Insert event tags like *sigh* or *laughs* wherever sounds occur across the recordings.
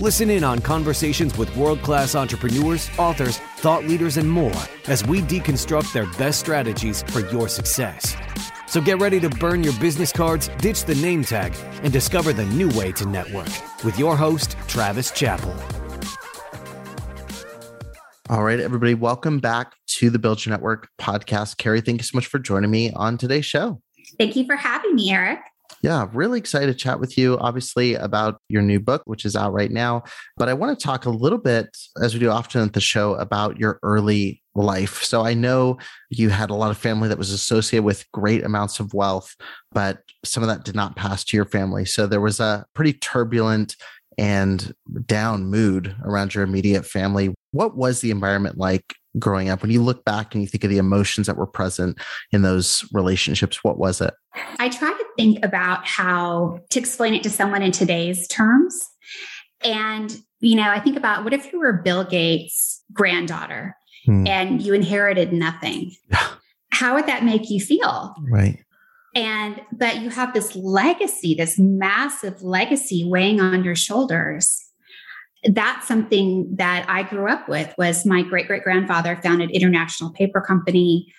Listen in on conversations with world class entrepreneurs, authors, thought leaders, and more as we deconstruct their best strategies for your success. So get ready to burn your business cards, ditch the name tag, and discover the new way to network with your host, Travis Chappell. All right, everybody, welcome back to the Build Your Network podcast. Carrie, thank you so much for joining me on today's show. Thank you for having me, Eric. Yeah, really excited to chat with you, obviously, about your new book, which is out right now. But I want to talk a little bit, as we do often at the show, about your early life. So I know you had a lot of family that was associated with great amounts of wealth, but some of that did not pass to your family. So there was a pretty turbulent and down mood around your immediate family. What was the environment like growing up? When you look back and you think of the emotions that were present in those relationships, what was it? I try to think about how to explain it to someone in today's terms. And, you know, I think about what if you were Bill Gates' granddaughter hmm. and you inherited nothing? How would that make you feel? Right. And, but you have this legacy, this massive legacy weighing on your shoulders that's something that I grew up with was my great great grandfather founded International Paper Company.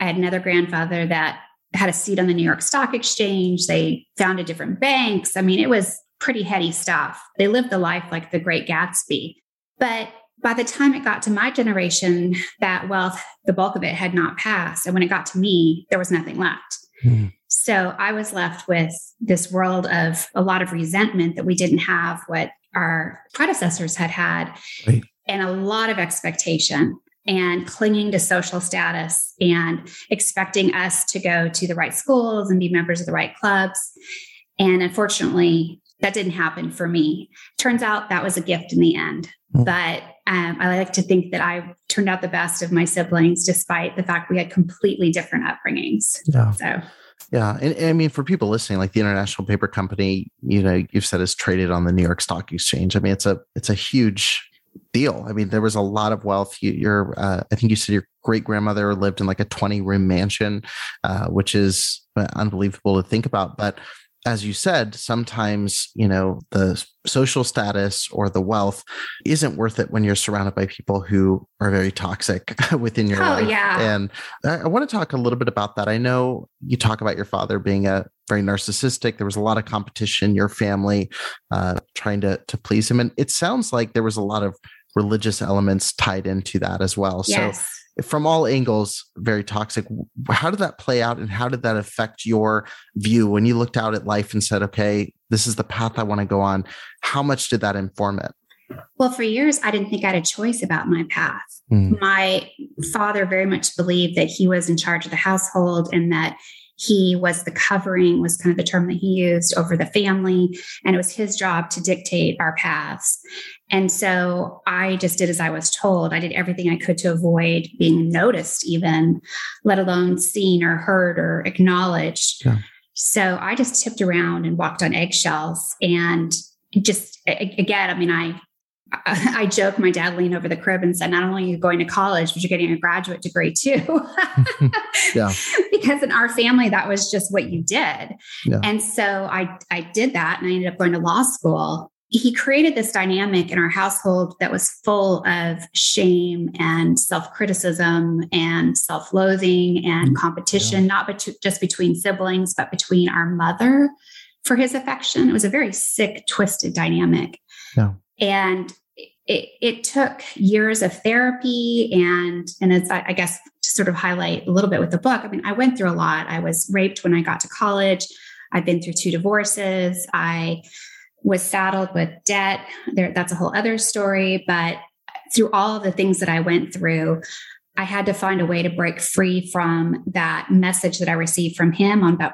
I had another grandfather that had a seat on the New York Stock Exchange. They founded different banks. I mean, it was pretty heady stuff. They lived the life like the great Gatsby. But by the time it got to my generation, that wealth, the bulk of it had not passed. And when it got to me, there was nothing left. Mm. So I was left with this world of a lot of resentment that we didn't have what our predecessors had had, right. and a lot of expectation and clinging to social status and expecting us to go to the right schools and be members of the right clubs. And unfortunately, that didn't happen for me. Turns out that was a gift in the end. Mm. But um, I like to think that I turned out the best of my siblings, despite the fact we had completely different upbringings. Yeah. So yeah. And, and, I mean, for people listening, like the International Paper Company, you know, you've said is traded on the New York Stock Exchange. I mean, it's a it's a huge deal. I mean, there was a lot of wealth. You, your, uh, I think you said your great grandmother lived in like a 20 room mansion, uh, which is unbelievable to think about. But as you said, sometimes, you know, the social status or the wealth isn't worth it when you're surrounded by people who are very toxic *laughs* within your oh, life. Yeah. And I, want to talk a little bit about that. I know you talk about your father being a very narcissistic. There was a lot of competition, your family uh, trying to to please him. And it sounds like there was a lot of religious elements tied into that as well. Yes. So from all angles very toxic. How did that play out and how did that affect your view when you looked out at life and said okay this is the path i want to go on how much did that inform it? Well for years i didn't think i had a choice about my path. Mm. my father very much believed that he was in charge of the household and that he was the covering was kind of the term that he used over the family and it was his job to dictate our paths and so i just did as i was told i did everything i could to avoid being noticed even let alone seen or heard or acknowledged yeah. so i just tipped around and walked on eggshells and just again i mean i I joke, my dad leaned over the crib and said, Not only are you going to college, but you're getting a graduate degree too. *laughs* yeah. *laughs* Because in our family, that was just what you did. Yeah. And so I, I did that and I ended up going to law school. He created this dynamic in our household that was full of shame and self criticism and self loathing and mm, competition, yeah. not bet- just between siblings, but between our mother for his affection. It was a very sick, twisted dynamic. Yeah. And it, it, took years of therapy and and as I, I guess to sort of highlight a little bit with the book i mean i went through a lot i was raped when i got to college i've been through two divorces i was saddled with debt there that's a whole other story but through all of the things that i went through i had to find a way to break free from that message that i received from him on about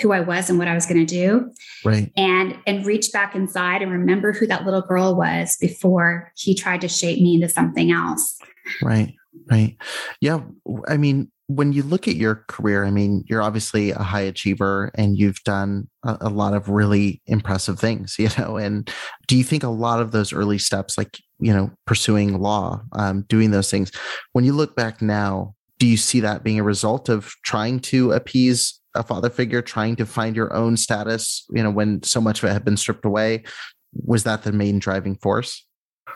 who I was and what I was going to do. Right. And and reach back inside and remember who that little girl was before he tried to shape me into something else. Right. Right. Yeah, I mean, when you look at your career, I mean, you're obviously a high achiever and you've done a, a lot of really impressive things, *laughs* you know. And do you think a lot of those early steps like, you know, pursuing law, um, doing those things, when you look back now, do you see that being a result of trying to appease a father figure trying to find your own status you know when so much of it had been stripped away was that the main driving force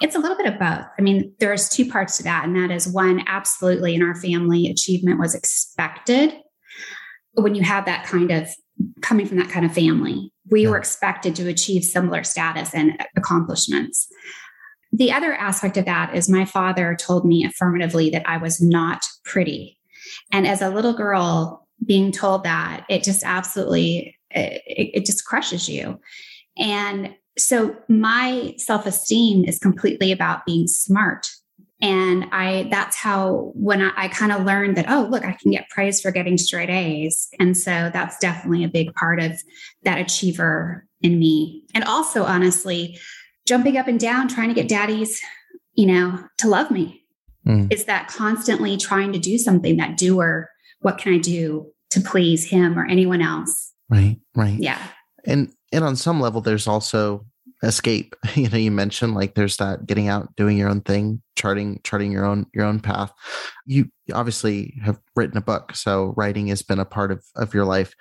it's a little bit of both. I mean there's two parts to that and that is one absolutely in our family achievement was expected. When you have that kind of coming from that kind of family we yeah. were expected to achieve similar status and accomplishments. The other aspect of that is my father told me affirmatively that i was not pretty. And as a little girl being told that it just absolutely it, it just crushes you. And so my self-esteem is completely about being smart and i that's how when i, I kind of learned that oh look i can get praise for getting straight a's and so that's definitely a big part of that achiever in me and also honestly jumping up and down trying to get daddies you know to love me mm. is that constantly trying to do something that doer what can I do to please him or anyone else? Right, right. Yeah. And and on some level there's also escape. *laughs* You know, you mentioned like there's that getting out, doing your own thing, charting charting your own your own path. You obviously have written a book, so writing has been a part of of your life.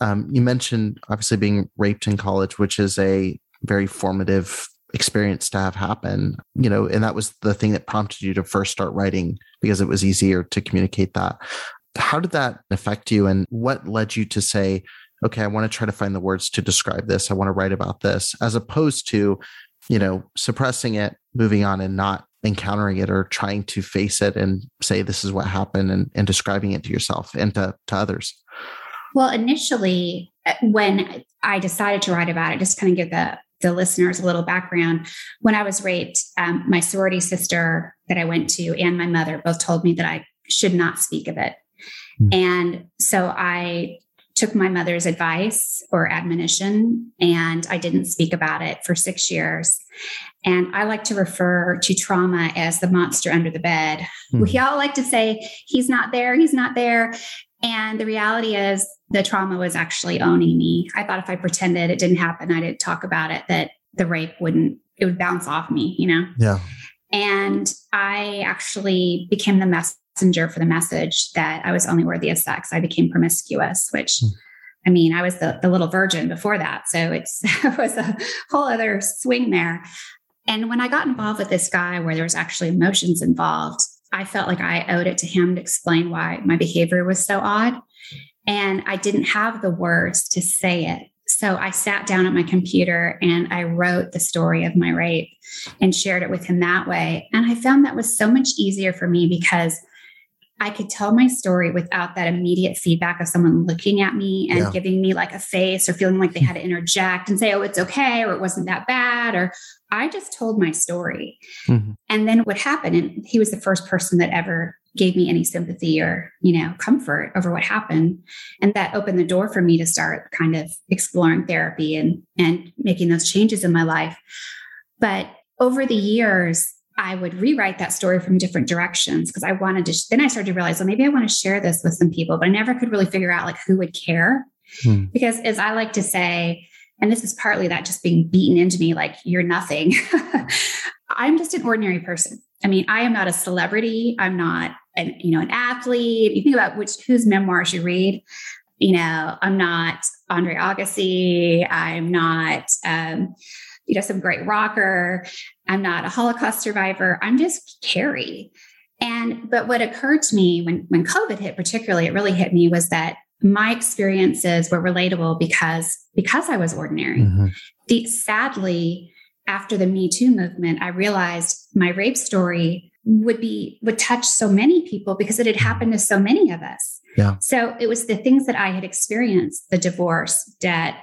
Um, you mentioned obviously being raped in college, which is a very formative experience to have happen you know and that was the thing that prompted you to first start writing because it was easier to communicate that how did that affect you and what led you to say, okay, I want to try to find the words to describe this. I want to write about this, as opposed to, you know, suppressing it, moving on and not encountering it or trying to face it and say this is what happened and, and describing it to yourself and to, to others? Well, initially, uh, when I decided to write about it, just kind of give the the listeners a little background. When I was raped, um, my sorority sister that I went to and my mother both told me that I should not speak of it. Mm. And so I took my mother's advice or admonition and I didn't speak about it for six years. And I like to refer to trauma as the monster under the bed. Mm. We all like to say, he's not there, he's not there. And the reality is, the trauma was actually owning me. I thought if I pretended it didn't happen, I didn't talk about it, that the rape wouldn't, it would bounce off me, you know? Yeah. And I actually became the mess messenger for the message that I was only worthy of sex. I became promiscuous, which mm. I mean, I was the, the little virgin before that. So it's, *laughs* it was a whole other swing there. And when I got involved with this guy where there was actually emotions involved, I felt like I owed it to him to explain why my behavior was so odd. And I didn't have the words to say it. So I sat down at my computer and I wrote the story of my rape and shared it with him that way. And I found that was so much easier for me because I could tell my story without that immediate feedback of someone looking at me and yeah. giving me like a face or feeling like they had to interject and say, oh, it's okay, or it wasn't that bad, or I just told my story. Mm-hmm. And then what happened, and he was the first person that ever gave me any sympathy or, you know, comfort over what happened. And that opened the door for me to start kind of exploring therapy and and making those changes in my life. But over the years, I would rewrite that story from different directions because I wanted to. Then I started to realize, well, maybe I want to share this with some people, but I never could really figure out like who would care. Hmm. Because as I like to say, and this is partly that just being beaten into me like you're nothing. *laughs* I'm just an ordinary person. I mean, I am not a celebrity. I'm not an, you know, an athlete. You think about which whose memoirs you read. You know, I'm not Andre Agassi. I'm not um, you know, some great rocker. I'm not a Holocaust survivor. I'm just Carrie. And but what occurred to me when when COVID hit, particularly, it really hit me was that my experiences were relatable because because I was ordinary. Mm-hmm. The, sadly, after the Me Too movement, I realized my rape story would be would touch so many people because it had happened to so many of us. Yeah. So it was the things that I had experienced, the divorce, debt,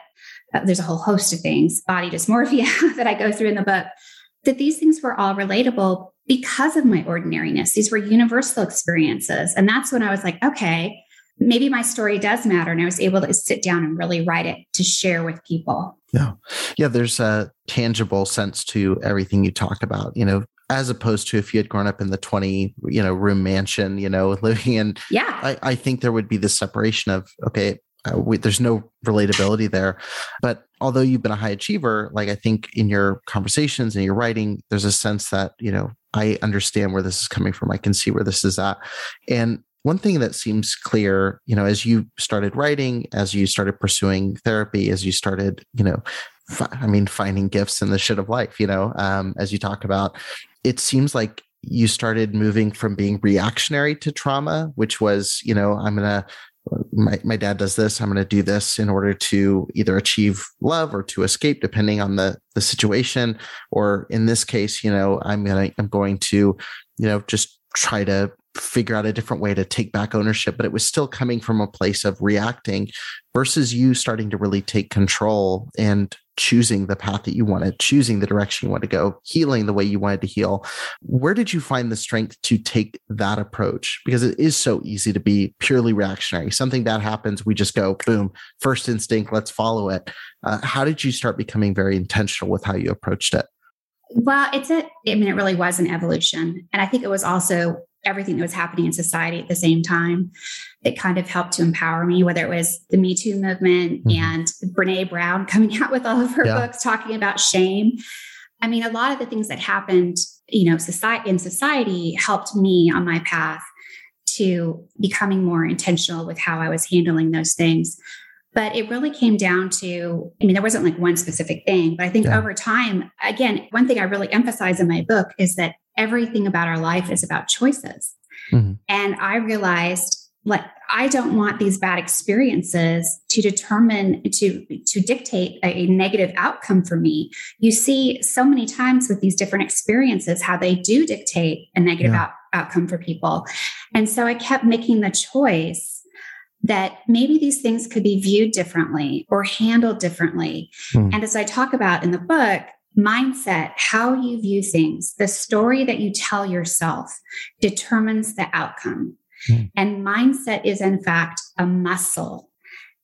uh, there's a whole host of things, body dysmorphia *laughs* that I go through in the book, that these things were all relatable because of my ordinariness. These were universal experiences. And that's when I was like, okay, maybe my story does matter. And I was able to sit down and really write it to share with people. Yeah. Yeah. There's a tangible sense to everything you talked about, you know, as opposed to if you had grown up in the 20 you know room mansion you know *laughs* living in yeah I, I think there would be this separation of okay uh, we, there's no relatability there. But although you've been a high achiever, like I think in your conversations and your writing, there's a sense that, you know, I understand where this is coming from. I can see where this is at. And one thing that seems clear, you know, as you started writing, as you started pursuing therapy, as you started, you know, fi- I mean, finding gifts in the shit of life, you know, um, as you talk about, it seems like you started moving from being reactionary to trauma, which was, you know, I'm going to my, my dad does this i'm going to do this in order to either achieve love or to escape depending on the the situation. Or in this case you know i'm going to i'm going to you know just try to figure out a different way to take back ownership but it was still coming from a place of reacting versus you starting to really take control and choosing the path that you wanted, choosing the direction you want to go, healing the way you wanted to heal. Where did you find the strength to take that approach? Because it is so easy to be purely reactionary. Something bad happens, we just go, boom, first instinct, let's follow it. Uh, how did you start becoming very intentional with how you approached it? Well, it's a, I mean, it really was an evolution. And I think it was also everything that was happening in society at the same time that kind of helped to empower me, whether it was the Me Too movement mm-hmm. and Brene Brown *laughs* coming out with all of her yeah. books talking about shame. I mean, a lot of the things that happened, you know, society in society helped me on my path to becoming more intentional with how I was handling those things. But it really came down to, I mean, there wasn't like one specific thing, but I think yeah. over time, again, one thing I really emphasize in my book is that everything about our life is about choices. Mm-hmm. And I realized like I don't want these bad experiences to determine to to dictate a, negative outcome for me. You see so many times with these different experiences how they do dictate a negative yeah. out, outcome for people. And so I kept making the choice that maybe these things could be viewed differently or handled differently. Mm. And as I talk about in the book, mindset, how you view things, the story that you tell yourself determines the outcome. Mm. And mindset is, in fact, a muscle.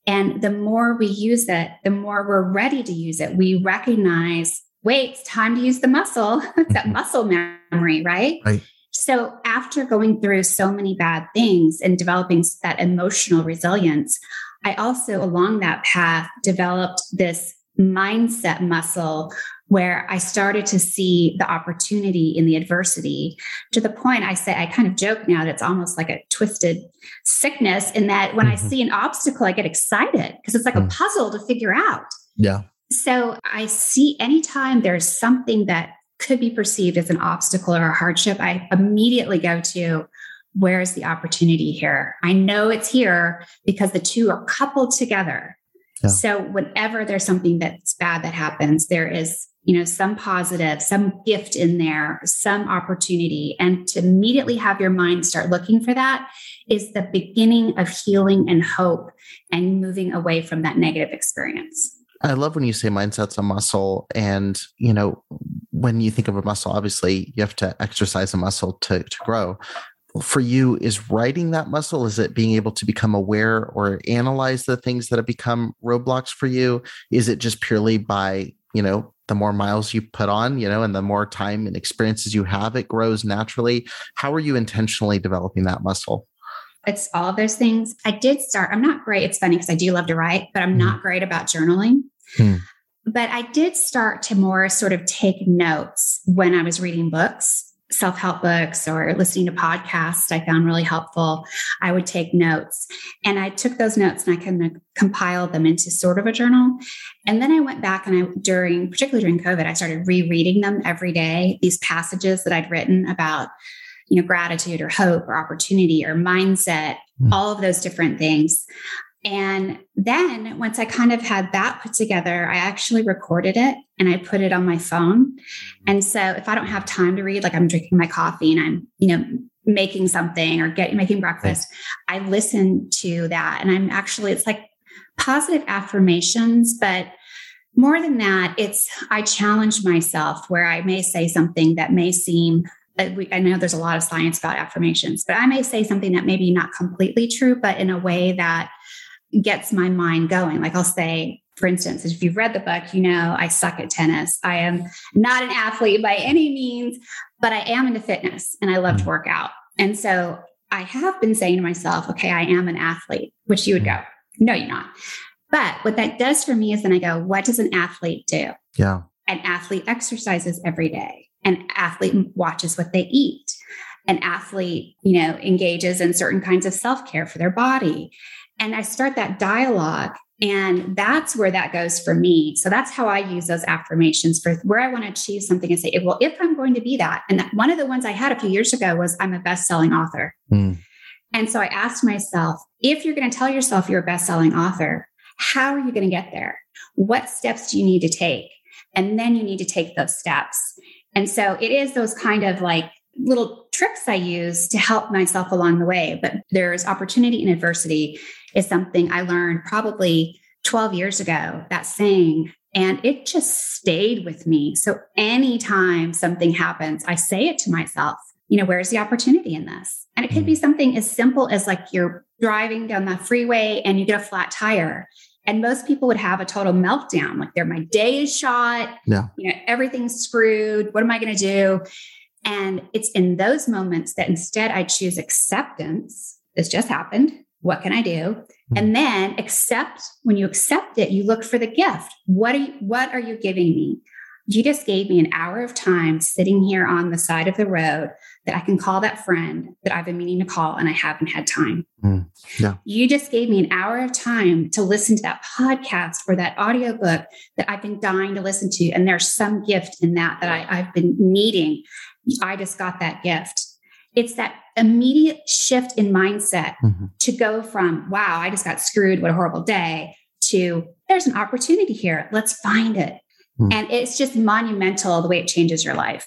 And the more we use it, the more we're ready to use it. We recognize, wait, it's time to use the muscle, *laughs* that mm-hmm. muscle memory, right? Right. So, after going through so many bad things and developing that emotional resilience, I also, along that path, developed this mindset muscle where I started to see the opportunity in the adversity to the point I say, I kind of joke now that it's almost like a twisted sickness in that when mm-hmm. I see an obstacle, I get excited because it's like mm. a puzzle to figure out. Yeah. So I see anytime there's something that could be perceived as an obstacle or a hardship, I immediately go to where is the opportunity here? I know it's here because the two are coupled together. Yeah. So whenever there's something that's bad that happens, there is you know some positive some gift in there some opportunity and to immediately have your mind start looking for that is the beginning of healing and hope and moving away from that negative experience I love when you say mindset's a muscle. And, you know, when you think of a muscle, obviously you have to exercise a muscle to, to grow. For you, is writing that muscle? Is it being able to become aware or analyze the things that have become roadblocks for you? Is it just purely by, you know, the more miles you put on, you know, and the more time and experiences you have, it grows naturally. How are you intentionally developing that muscle? It's all those things. I did start, I'm not great. It's funny because I do love to write, but I'm mm. not great about journaling. Mm. But I did start to more sort of take notes when I was reading books self help books or listening to podcasts I found really helpful. I would take notes and I took those notes and I kind of compiled them into sort of a journal. And then I went back and I, during, particularly during COVID, I started rereading them every day, these passages that I'd written about, you know, gratitude or hope or opportunity or mindset, mm. all of those different things. And then once I kind of had that put together, I actually recorded it and I put it on my phone. Mm-hmm. And so if I don't have time to read, like I'm drinking my coffee and I'm, you know, making something or getting making breakfast, I listen to that. And I'm actually, it's like positive affirmations, but more than that, it's I challenge myself where I may say something that may seem uh, I know there's a lot of science about affirmations, but I may say something that may be not completely true, but in a way that gets my mind going. Like I'll say, for instance, if you've read the book, you know I suck at tennis. I am not an athlete by any means, but I am into fitness and I love to work out. And so I have been saying to myself, okay, I am an athlete, which you would go, no, you're not. But what that does for me is then I go, what does an athlete do? Yeah. An athlete exercises every day. An athlete watches what they eat. An athlete, you know, engages in certain kinds of self care for their body. And I start that dialogue. And that's where that goes for me. So that's how I use those affirmations for where I want to achieve something and say, well, if I'm going to be that. And that, one of the ones I had a few years ago was I'm a best selling author. Mm. And so I asked myself, if you're going to tell yourself you're a best selling author, how are you going to get there? What steps do you need to take? And then you need to take those steps. And so it is those kind of like little tricks I use to help myself along the way. But there's opportunity and adversity is something I learned probably 12 years ago, that saying, and it just stayed with me. So anytime something happens, I say it to myself, you know, where's the opportunity in this? And it could be mm. something as simple as like you're driving down the freeway and you get a flat tire. And most people would have a total meltdown. Like, there, my day is shot. Yeah. You know, everything's screwed. What am I going to do? And it's in those moments that instead I choose acceptance. This just happened. What can I do? Hmm. And then accept. When you accept it, you look for the gift. What are you, what are you giving me? You just gave me an hour of time sitting here on the side of the road that I can call that friend that I've been meaning to call and I haven't had time. Mm, yeah. You just gave me an hour of time to listen to that podcast or that audiobook that I've been dying to listen to. And there's some gift in that that I, I've been needing. I just got that gift. It's that immediate shift in mindset mm-hmm. to go from, wow, I just got screwed. What a horrible day to there's an opportunity here. Let's find it. Mm-hmm. And it's just monumental the way it changes your life.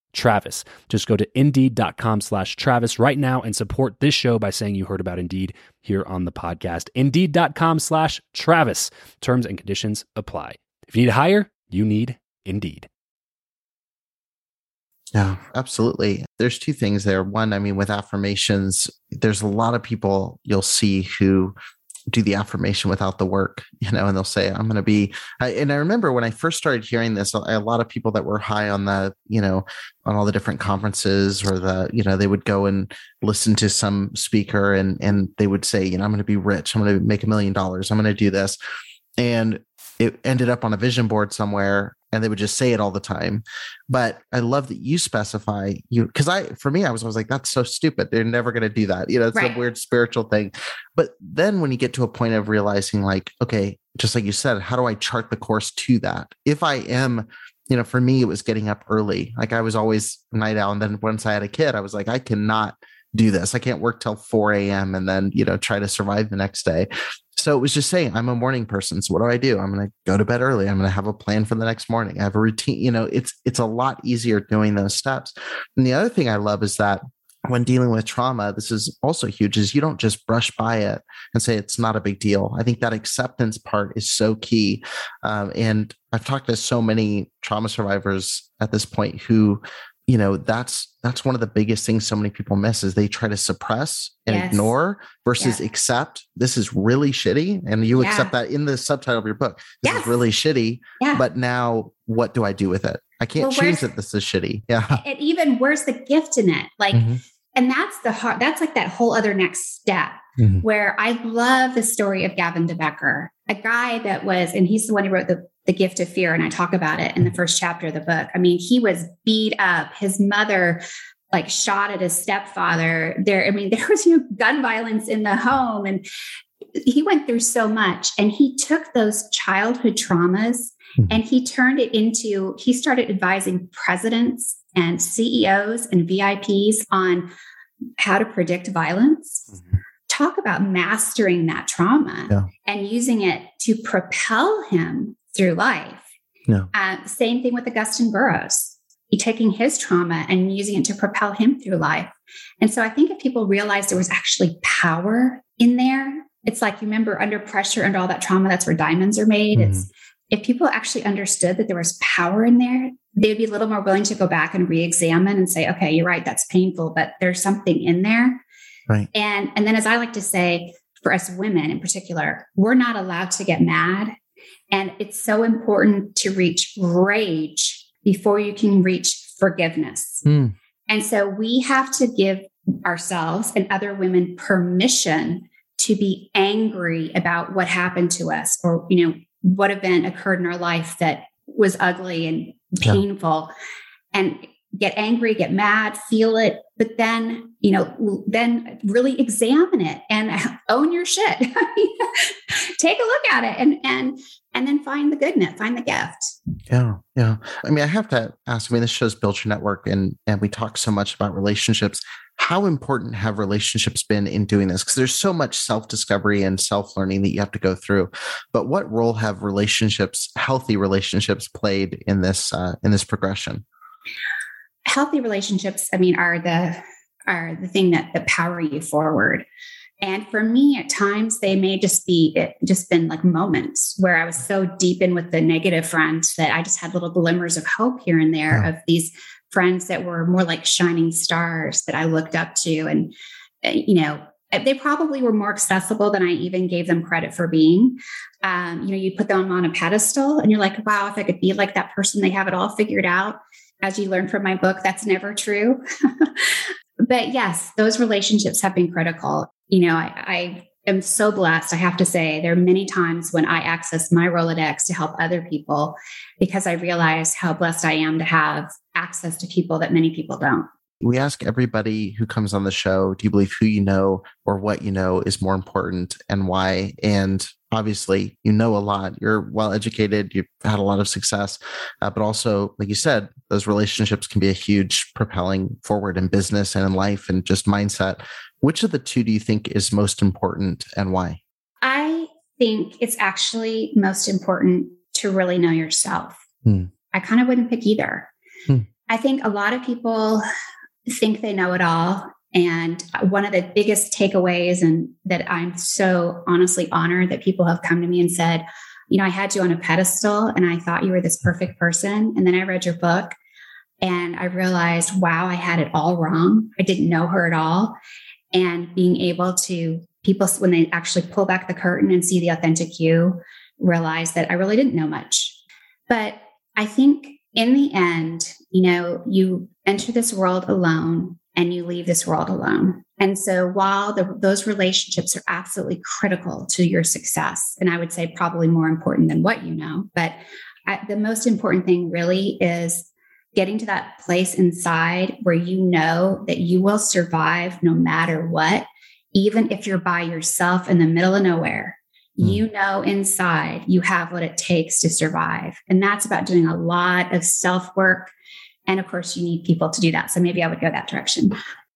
Travis. Just go to indeed.com slash Travis right now and support this show by saying you heard about Indeed here on the podcast. Indeed.com slash Travis. Terms and conditions apply. If you need to hire, you need Indeed. Yeah, absolutely. There's two things there. One, I mean, with affirmations, there's a lot of people you'll see who do the affirmation without the work, you know, and they'll say, I'm going to be. I, and I remember when I first started hearing this, a, lot of people that were high on the, you know, on all the different conferences or the, you know, they would go and listen to some speaker and, and they would say, you know, I'm going to be rich. I'm going to make a million dollars. I'm going to do this. And it ended up on a vision board somewhere and they would just say it all the time. But I love that you specify you because I for me I was I was like that's so stupid. They're never going to do that. You know, it's right. a weird spiritual thing. But then when you get to a point of realizing like okay, just like you said, how do I chart the course to that? If I am you know, for me, it was getting up early. Like I was always night owl. And then once I had a kid, I was like, I cannot do this. I can't work till 4 a.m. and then, you know, try to survive the next day. So it was just saying, I'm a morning person. So what do I do? I'm going to go to bed early. I'm going to have a plan for the next morning. I have a routine. You know, it's it's a lot easier doing those steps. And the other thing I love is that when dealing with trauma, this is also huge, is you don't just brush by it and say it's not a big deal. I think that acceptance part is so key. Um, and I've talked to so many trauma survivors at this point who you know that's that's one of the biggest things so many people miss is they try to suppress and yes. ignore versus yeah. accept this is really shitty and you yeah. accept that in the subtitle of your book this yes. is really shitty yeah. but now what do i do with it i can't well, change that this is shitty yeah *laughs* and even where's the gift in it like mm-hmm. and that's the hard that's like that whole other next step mm-hmm. where i love the story of gavin de becker a guy that was and he's the one who wrote the the gift of fear and i talk about it in the first chapter of the book. I mean he was beat up. His mother like shot at his stepfather. There i mean *laughs* there was you know, gun violence in the home and he went through so much and he took those childhood traumas mm-hmm. and he turned it into he started advising presidents and ceos and vips on how to predict violence. Mm-hmm. Talk about mastering that trauma yeah. and using it to propel him through life. No. Uh, same thing with Augusten Burroughs. He taking his trauma and using it to propel him through life. And so I think if people realize there was actually power in there, it's like you remember under pressure and all that trauma, that's where diamonds are made. Mm-hmm. It's if people actually understood that there was power in there, they'd be a little more willing to go back and re-examine and say, okay, you're right, that's painful, but there's something in there. Right. And and then as I like to say, for us women in particular, we're not allowed to get mad and it's so important to reach rage before you can reach forgiveness. Mm. And so we have to give ourselves and other women permission to be angry about what happened to us or, you know, what event occurred in our life that was ugly and painful. Yeah. And get angry, get mad, feel it, but then, you know, then really examine it and *laughs* own your shit. *laughs* Take a look at it and and and then find the good in it, find the gift. Yeah, yeah. I mean, I have to ask. I mean, this shows build your network, and and we talk so much about relationships. How important have relationships been in doing this? Because there's so much self discovery and self learning that you have to go through. But what role have relationships, healthy relationships, played in this uh, in this progression? Healthy relationships i mean are the are the thing that that power you forward And for me, at times they may just be it just been like moments where I was so deep in with the negative friends that I just had little glimmers of hope here and there of these friends that were more like shining stars that I looked up to. And, uh, you know, they probably were more accessible than I even gave them credit for being. Um, you know, you put them on a pedestal and you're like, wow, if I could be like that person, they have it all figured out. As you learned from my book, that's never true. *laughs* but yes, those relationships have been critical. You know, I, I am so blessed. I have to say, there are many times when I access my Rolodex to help other people because I realize how blessed I am to have access to people that many people don't. We ask everybody who comes on the show, do you believe who you know or what you know is more important and why? And obviously, you know a lot. You're well educated. You've had a lot of success. Uh, but also, like you said, those relationships can be a huge propelling forward in business and in life and just mindset. Which of the two do you think is most important and why? I think it's actually most important to really know yourself. Hmm. I kind of wouldn't pick either. Hmm. I think a lot of people think they know it all. And one of the biggest takeaways, and that I'm so honestly honored that people have come to me and said, you know, I had you on a pedestal and I thought you were this perfect person. And then I read your book and I realized, wow, I had it all wrong. I didn't know her at all. And being able to, people, when they actually pull back the curtain and see the authentic you, realize that I really didn't know much. But I think in the end, you know, you enter this world alone and you leave this world alone. And so while the, those relationships are absolutely critical to your success, and I would say probably more important than what you know, but I, the most important thing really is getting to that place inside where you know that you will survive no matter what, even if you're by yourself in the middle of nowhere. Mm. You know, inside you have what it takes to survive. And that's about doing a lot of self work. And of course, you need people to do that. So maybe I would go that direction.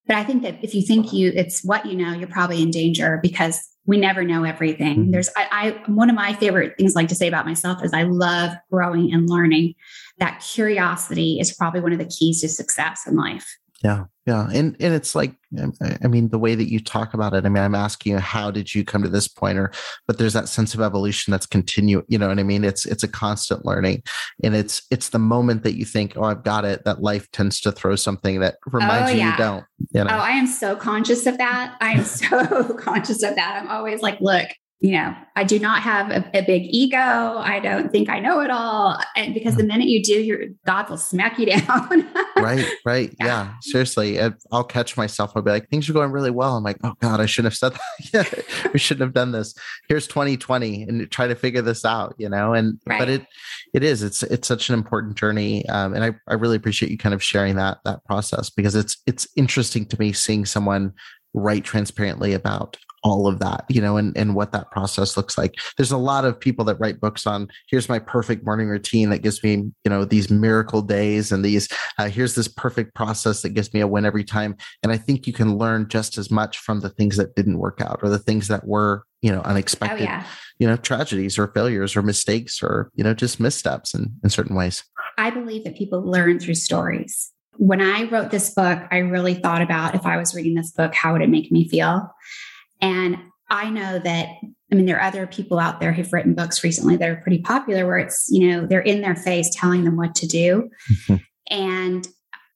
But I think that if you think you it's what you know, you're probably in danger because we never know everything. Mm-hmm. There's I, I one of my favorite things I like to say about myself is I love growing and learning. That curiosity is probably one of the keys to success in life. Yeah. Yeah. And and it's like um, I mean, the way that you talk about it, I mean, I'm asking you how did you come to this point or but there's that sense of evolution that's continue, you know what I mean? It's it's a constant learning. And it's it's the moment that you think, oh, I've got it, that life tends to throw something that reminds oh, you yeah. you don't. You know? Oh, I am so conscious of that. I am so *laughs* conscious of that. I'm always like, look, you know, I do not have a, a, big ego. I don't think I know it all. And because the mm. minute you do, your God will smack you *laughs* down. right, right. Yeah. yeah. Seriously. I'll catch myself. I'll be like, things are going really well. I'm like, oh God, I shouldn't have said *laughs* that. yeah, we shouldn't have done this. Here's 2020 and try to figure this out, you know? And right. but it it is, it's it's such an important journey. Um, and I, I really appreciate you kind of sharing that that process because it's it's interesting to me seeing someone write transparently about all of that, you know, and, and what that process looks like. There's a lot of people that write books on here's my perfect morning routine that gives me, you know, these miracle days and these, uh, here's this perfect process that gives me a win every time. And I think you can learn just as much from the things that didn't work out or the things that were, you know, unexpected, oh, yeah. you know, tragedies or failures or mistakes or, you know, just missteps in, in certain ways. I believe that people learn through stories. When I wrote this book, I really thought about if I was reading this book, how would it make me feel? And I know that, I mean, there are other people out there who've written books recently that are pretty popular where it's, you know, they're in their face telling them what to do. Mm-hmm. and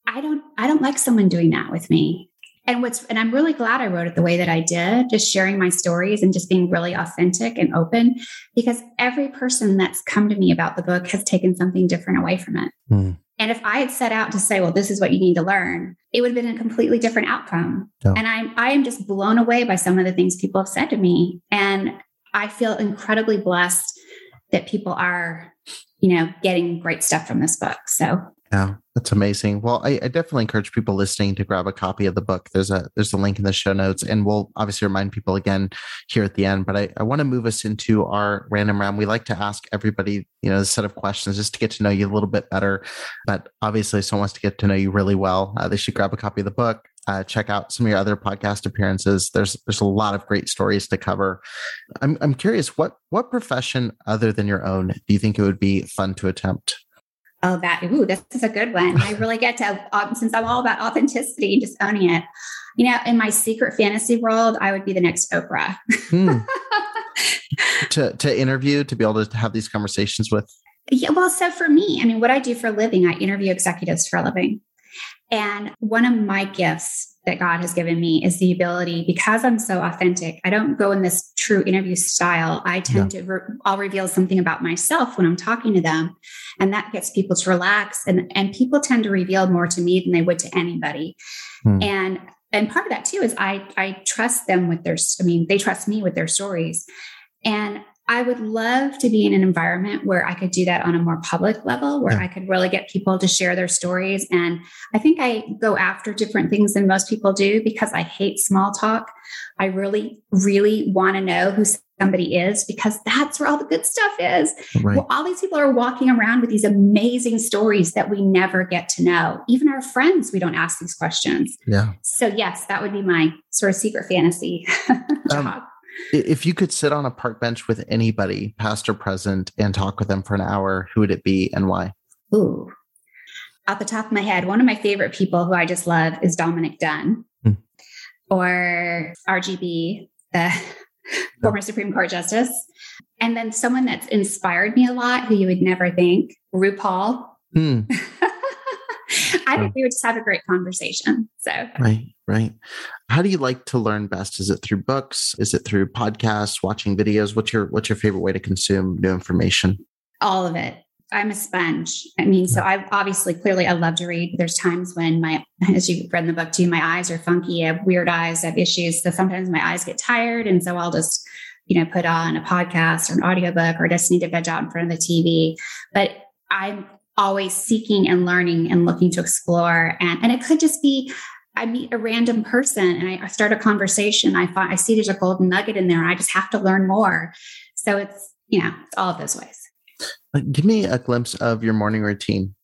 I don't, I don't like someone doing that with me. And what's, and I'm really glad I wrote it the way that I did, just sharing my stories and just being really authentic and open because every person that's come to me about the book has taken something different away from it. Mm. And if I had set out to say, well, this is what you need to learn, it would have been a completely different outcome. And I'm I am just blown away by some of the things people have said to me. And I feel incredibly blessed that people are, you know, getting great stuff from this book. So yeah, that's amazing. Well, I, I, definitely encourage people listening to grab a copy of the book. There's a there's a link in the show notes, and we'll obviously remind people again here at the end. But I, I want to move us into our random round. We like to ask everybody, you know, a set of questions just to get to know you a little bit better. But obviously, someone wants to get to know you really well. Uh, they should grab a copy of the book. Uh, check out some of your other podcast appearances. There's there's a lot of great stories to cover. I'm I'm curious what what profession other than your own do you think it would be fun to attempt? Oh, that, ooh, this is a good one. I really get to, um, since I'm all about authenticity and just owning it. You know, in my secret fantasy world, I would be the next Oprah. Hmm. *laughs* to to interview, to be able to have these conversations with. Yeah, well, so for me, I mean, what I do for a living, I interview executives for a living. And one of my gifts that God has given me is the ability, because I'm so authentic, I don't go in this true interview style. I tend yeah. to, re- I'll reveal something about myself when I'm talking to them. And that gets people to relax. And, and people tend to reveal more to me than they would to anybody. Hmm. And and part of that too is I I trust them with their I mean they trust me with their stories. And I would love to be in an environment where I could do that on a more public level, where yeah. I could really get people to share their stories. And I think I go after different things than most people do because I hate small talk. I really, really want to know who somebody is because that's where all the good stuff is. Right. Well, all these people are walking around with these amazing stories that we never get to know. Even our friends, we don't ask these questions. Yeah. So, yes, that would be my sort of secret fantasy *laughs* um, job. If you could sit on a park bench with anybody, past or present, and talk with them for an hour, who would it be and why? Ooh, off the top of my head, one of my favorite people who I just love is Dominic Dunne hmm. or RGB, the former Supreme Court Justice. And then someone that's inspired me a lot, who you would never think, RuPaul. Hmm. *laughs* I think we would just have a great conversation. So, right, right. How do you like to learn best? Is it through books? Is it through podcasts, watching videos? What's your What's your favorite way to consume new information? All of it. I'm a sponge. I mean, so I obviously, clearly, I love to read. There's times when my, as you read in the book too, my eyes are funky. I have weird eyes. I have issues. So sometimes my eyes get tired, and so I'll just, you know, put on a podcast or an audiobook, or just need to veg out in front of the TV. But I'm always seeking and learning and looking to explore. And, and it could just be I meet a random person and I, I start a conversation. I find I see there's a golden nugget in there. I just have to learn more. So it's, you know, it's all of those ways. Give me a glimpse of your morning routine.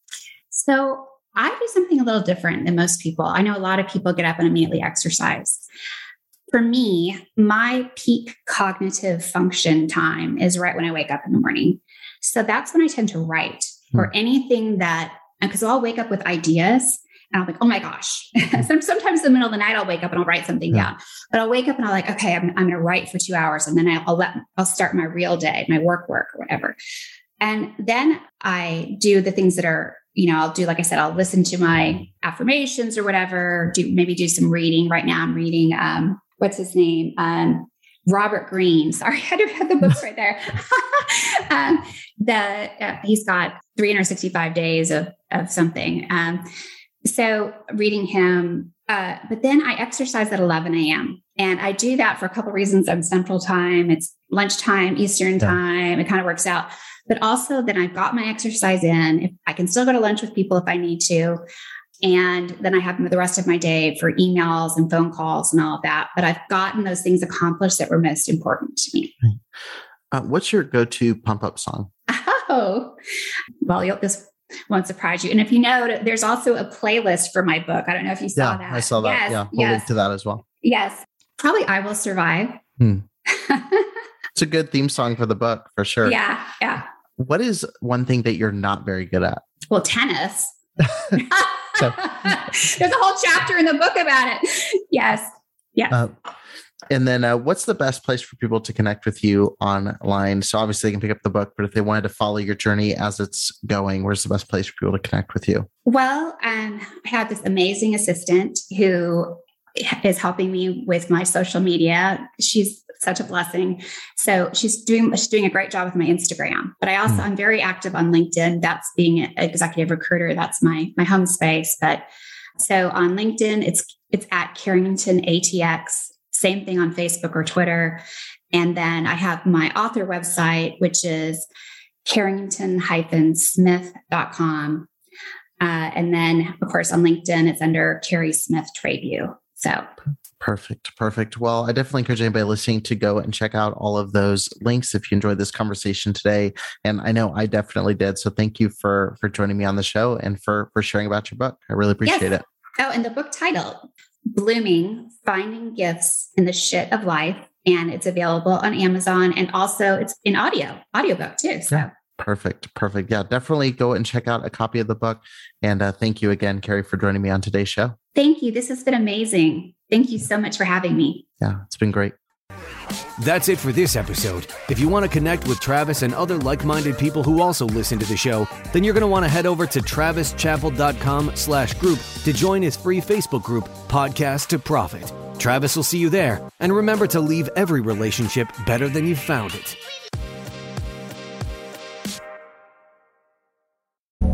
So I do something a little different than most people. I know a lot of people get up and immediately exercise. For me, my peak cognitive function time is right when I wake up in the morning. So that's when I tend to write hmm. or anything that, because I'll wake up with ideas and I'm like, oh my gosh. *laughs* Sometimes in the middle of the night, I'll wake up and I'll write something yeah. down. But I'll wake up and I'm like, okay, I'm, I'm going to write for two hours. And then I'll, I'll let, I'll start my real day, my work work or whatever. And then I do the things that are, you know, I'll do, like I said, I'll listen to my affirmations or whatever, do maybe do some reading. Right now I'm reading, um, what's his name? Um, Robert Greene. Sorry, *laughs* I do have the books right there. *laughs* um, the uh, he's got 365 days of of something. Um, so reading him, uh, but then I exercise at 11 a.m. And I do that for a couple reasons. I'm central time, it's lunchtime, Eastern yeah. time. It kind of works out. But also, then I've got my exercise in. If I can still go to lunch with people if I need to. And then I have the rest of my day for emails and phone calls and all of that. But I've gotten those things accomplished that were most important to me. Uh, what's your go to pump up song? *laughs* Oh, well, you'll, this won't surprise you. And if you know, there's also a playlist for my book. I don't know if you saw yeah, that. I saw that. Yes, yeah, we'll yes. link to that as well. Yes, probably I will survive. Hmm. *laughs* it's a good theme song for the book for sure. Yeah, yeah. What is one thing that you're not very good at? Well, tennis. *laughs* so, *laughs* there's a whole chapter in the book about it. Yes. Yes. Uh, and then, uh, what's the best place for people to connect with you online? So, obviously, they can pick up the book, but if they wanted to follow your journey as it's going, where's the best place for people to connect with you? Well, um, I have this amazing assistant who is helping me with my social media. She's such a blessing. So she's doing she's doing a great job with my Instagram. But I also mm. I'm very active on LinkedIn. That's being an executive recruiter. That's my my home space. But so on LinkedIn, it's it's at Carrington ATX same thing on Facebook or Twitter. And then I have my author website, which is carrington-smith.com. Uh, and then, of course, on LinkedIn, it's under Carrie Smith Trabue. So Perfect. Perfect. Well, I definitely encourage anybody listening to go and check out all of those links if you enjoyed this conversation today. And I know I definitely did. So thank you for for joining me on the show and for for sharing about your book. I really appreciate yes. it. Oh, and the book title, Blooming Finding Gifts in the Shit of Life. And it's available on Amazon and also it's in audio, audiobook too. So yeah. Perfect. Perfect. Yeah, definitely go and check out a copy of the book. And uh, thank you again, Carrie, for joining me on today's show. Thank you. This has been amazing. Thank you so much for having me. Yeah, it's been great. That's it for this episode. If you want to connect with Travis and other like-minded people who also listen to the show, then you're going to want to head over to travischappell.com slash group to join his free Facebook group, Podcast to Profit. Travis will see you there. And remember to leave every relationship better than you found it.